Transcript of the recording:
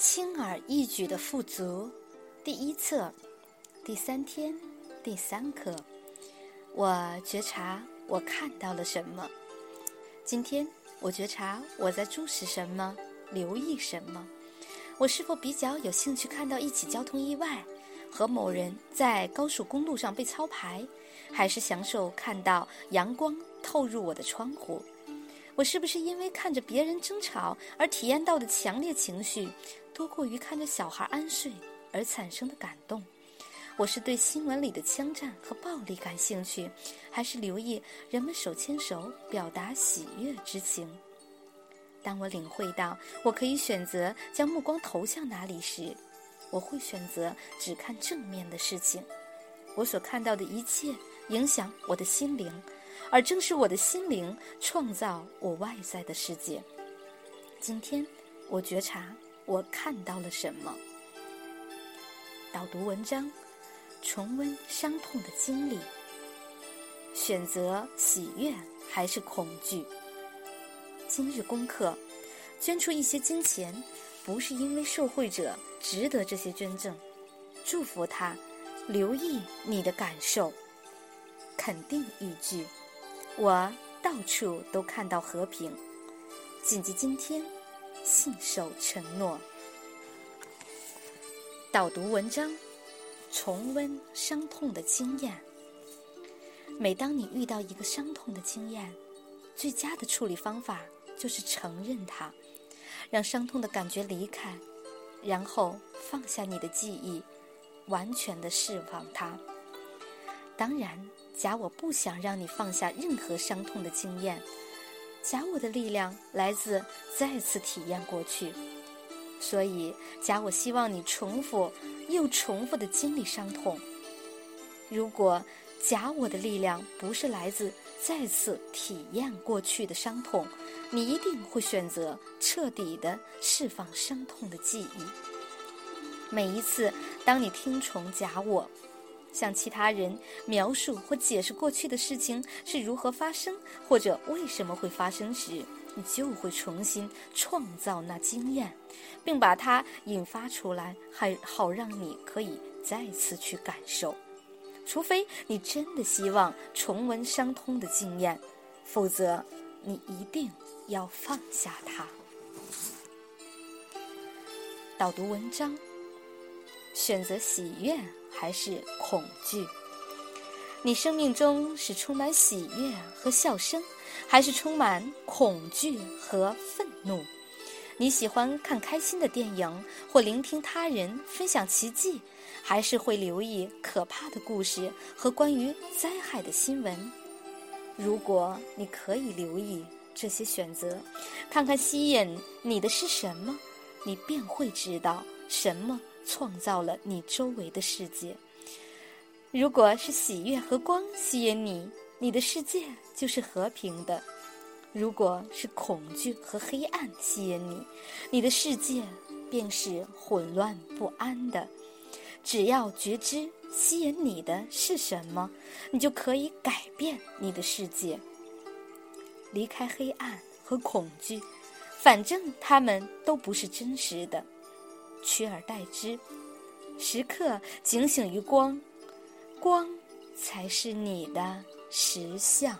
轻而易举的富足，第一册，第三天，第三课。我觉察我看到了什么？今天我觉察我在注视什么，留意什么？我是否比较有兴趣看到一起交通意外，和某人在高速公路上被抄牌，还是享受看到阳光透入我的窗户？我是不是因为看着别人争吵而体验到的强烈情绪，多过于看着小孩安睡而产生的感动？我是对新闻里的枪战和暴力感兴趣，还是留意人们手牵手表达喜悦之情？当我领会到我可以选择将目光投向哪里时，我会选择只看正面的事情。我所看到的一切影响我的心灵。而正是我的心灵创造我外在的世界。今天，我觉察我看到了什么。导读文章，重温伤痛的经历。选择喜悦还是恐惧？今日功课：捐出一些金钱，不是因为受惠者值得这些捐赠。祝福他，留意你的感受。肯定语句。我到处都看到和平。谨记今天，信守承诺。导读文章，重温伤痛的经验。每当你遇到一个伤痛的经验，最佳的处理方法就是承认它，让伤痛的感觉离开，然后放下你的记忆，完全的释放它。当然。假我不想让你放下任何伤痛的经验，假我的力量来自再次体验过去，所以假我希望你重复又重复的经历伤痛。如果假我的力量不是来自再次体验过去的伤痛，你一定会选择彻底的释放伤痛的记忆。每一次当你听从假我。向其他人描述或解释过去的事情是如何发生，或者为什么会发生时，你就会重新创造那经验，并把它引发出来，还好让你可以再次去感受。除非你真的希望重温伤痛的经验，否则你一定要放下它。导读文章，选择喜悦。还是恐惧？你生命中是充满喜悦和笑声，还是充满恐惧和愤怒？你喜欢看开心的电影，或聆听他人分享奇迹，还是会留意可怕的故事和关于灾害的新闻？如果你可以留意这些选择，看看吸引你的是什么，你便会知道什么。创造了你周围的世界。如果是喜悦和光吸引你，你的世界就是和平的；如果是恐惧和黑暗吸引你，你的世界便是混乱不安的。只要觉知吸引你的是什么，你就可以改变你的世界。离开黑暗和恐惧，反正他们都不是真实的。取而代之，时刻警醒于光，光才是你的实相。